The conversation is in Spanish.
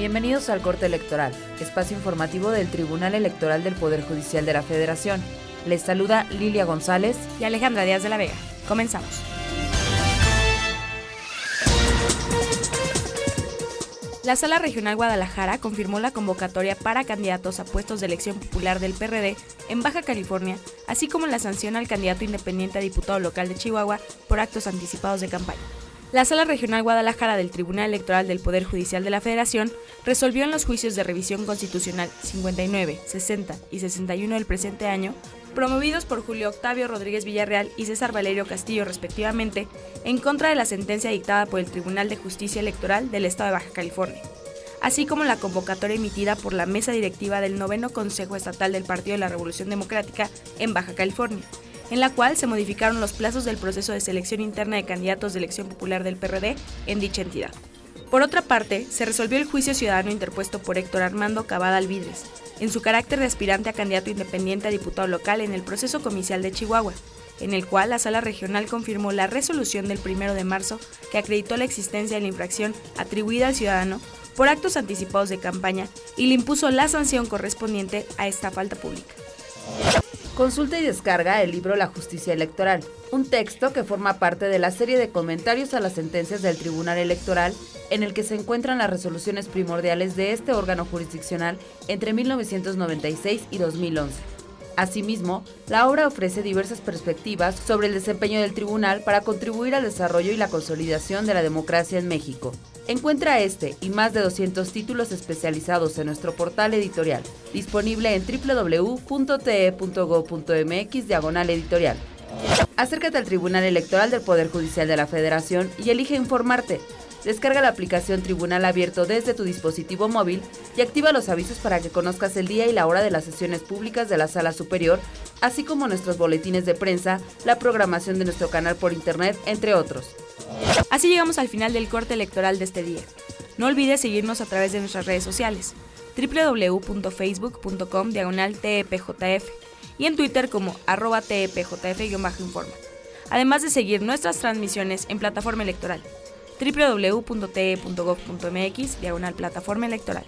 Bienvenidos al Corte Electoral, espacio informativo del Tribunal Electoral del Poder Judicial de la Federación. Les saluda Lilia González y Alejandra Díaz de la Vega. Comenzamos. La Sala Regional Guadalajara confirmó la convocatoria para candidatos a puestos de elección popular del PRD en Baja California, así como la sanción al candidato independiente a diputado local de Chihuahua por actos anticipados de campaña. La Sala Regional Guadalajara del Tribunal Electoral del Poder Judicial de la Federación resolvió en los juicios de revisión constitucional 59, 60 y 61 del presente año, promovidos por Julio Octavio Rodríguez Villarreal y César Valerio Castillo respectivamente, en contra de la sentencia dictada por el Tribunal de Justicia Electoral del Estado de Baja California, así como la convocatoria emitida por la mesa directiva del noveno Consejo Estatal del Partido de la Revolución Democrática en Baja California, en la cual se modificaron los plazos del proceso de selección interna de candidatos de elección popular del PRD en dicha entidad. Por otra parte, se resolvió el juicio ciudadano interpuesto por Héctor Armando Cavada Alvidres, en su carácter de aspirante a candidato independiente a diputado local en el proceso comicial de Chihuahua, en el cual la sala regional confirmó la resolución del 1 de marzo que acreditó la existencia de la infracción atribuida al ciudadano por actos anticipados de campaña y le impuso la sanción correspondiente a esta falta pública. Consulta y descarga el libro La Justicia Electoral, un texto que forma parte de la serie de comentarios a las sentencias del Tribunal Electoral en el que se encuentran las resoluciones primordiales de este órgano jurisdiccional entre 1996 y 2011. Asimismo, la obra ofrece diversas perspectivas sobre el desempeño del tribunal para contribuir al desarrollo y la consolidación de la democracia en México. Encuentra este y más de 200 títulos especializados en nuestro portal editorial, disponible en www.te.go.mx diagonal editorial. Acércate al Tribunal Electoral del Poder Judicial de la Federación y elige informarte. Descarga la aplicación Tribunal Abierto desde tu dispositivo móvil y activa los avisos para que conozcas el día y la hora de las sesiones públicas de la Sala Superior, así como nuestros boletines de prensa, la programación de nuestro canal por Internet, entre otros. Así llegamos al final del corte electoral de este día. No olvides seguirnos a través de nuestras redes sociales www.facebook.com diagonal TEPJF y en Twitter como arroba TEPJF-informa. Además de seguir nuestras transmisiones en plataforma electoral www.te.gov.mx diagonal plataforma electoral.